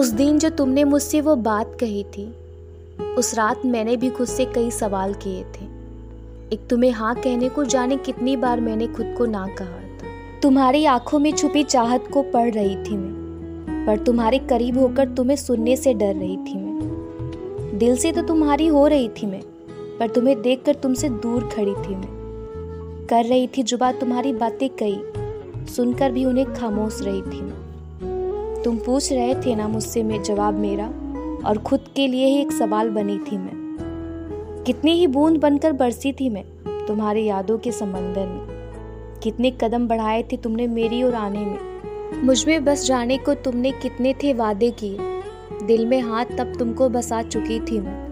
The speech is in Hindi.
उस दिन जो तुमने मुझसे वो बात कही थी, उस रात मैंने भी खुद से कई सवाल किए थे। एक तुम्हें हाँ कहने को जाने कितनी बार मैंने खुद को ना कहा था। तुम्हारी आँखों में छुपी चाहत को पढ़ रही थी मैं, पर तुम्हारे करीब होकर तुम्हें सुनने से डर रही थी मैं। दिल से तो तुम्हारी हो रही थी मैं, पर तुम्हें देखकर तुमसे दूर खड़ी थी मैं। कर रही थी जुबा तुम्हारी बातें कई सुनकर भी उन्हें खामोश रही थी मैं। तुम पूछ रहे थे ना मुझसे मैं जवाब मेरा, और खुद के लिए ही एक सवाल बनी थी मैं। कितनी ही बूंद बनकर बरसी थी मैं तुम्हारी यादों के समंदर में। कितने कदम बढ़ाए थे तुमने मेरी ओर आने में। मुझमें बस जाने को तुमने कितने थे वादे किए। दिल में हाथ तब तुमको बसा चुकी थी मैं।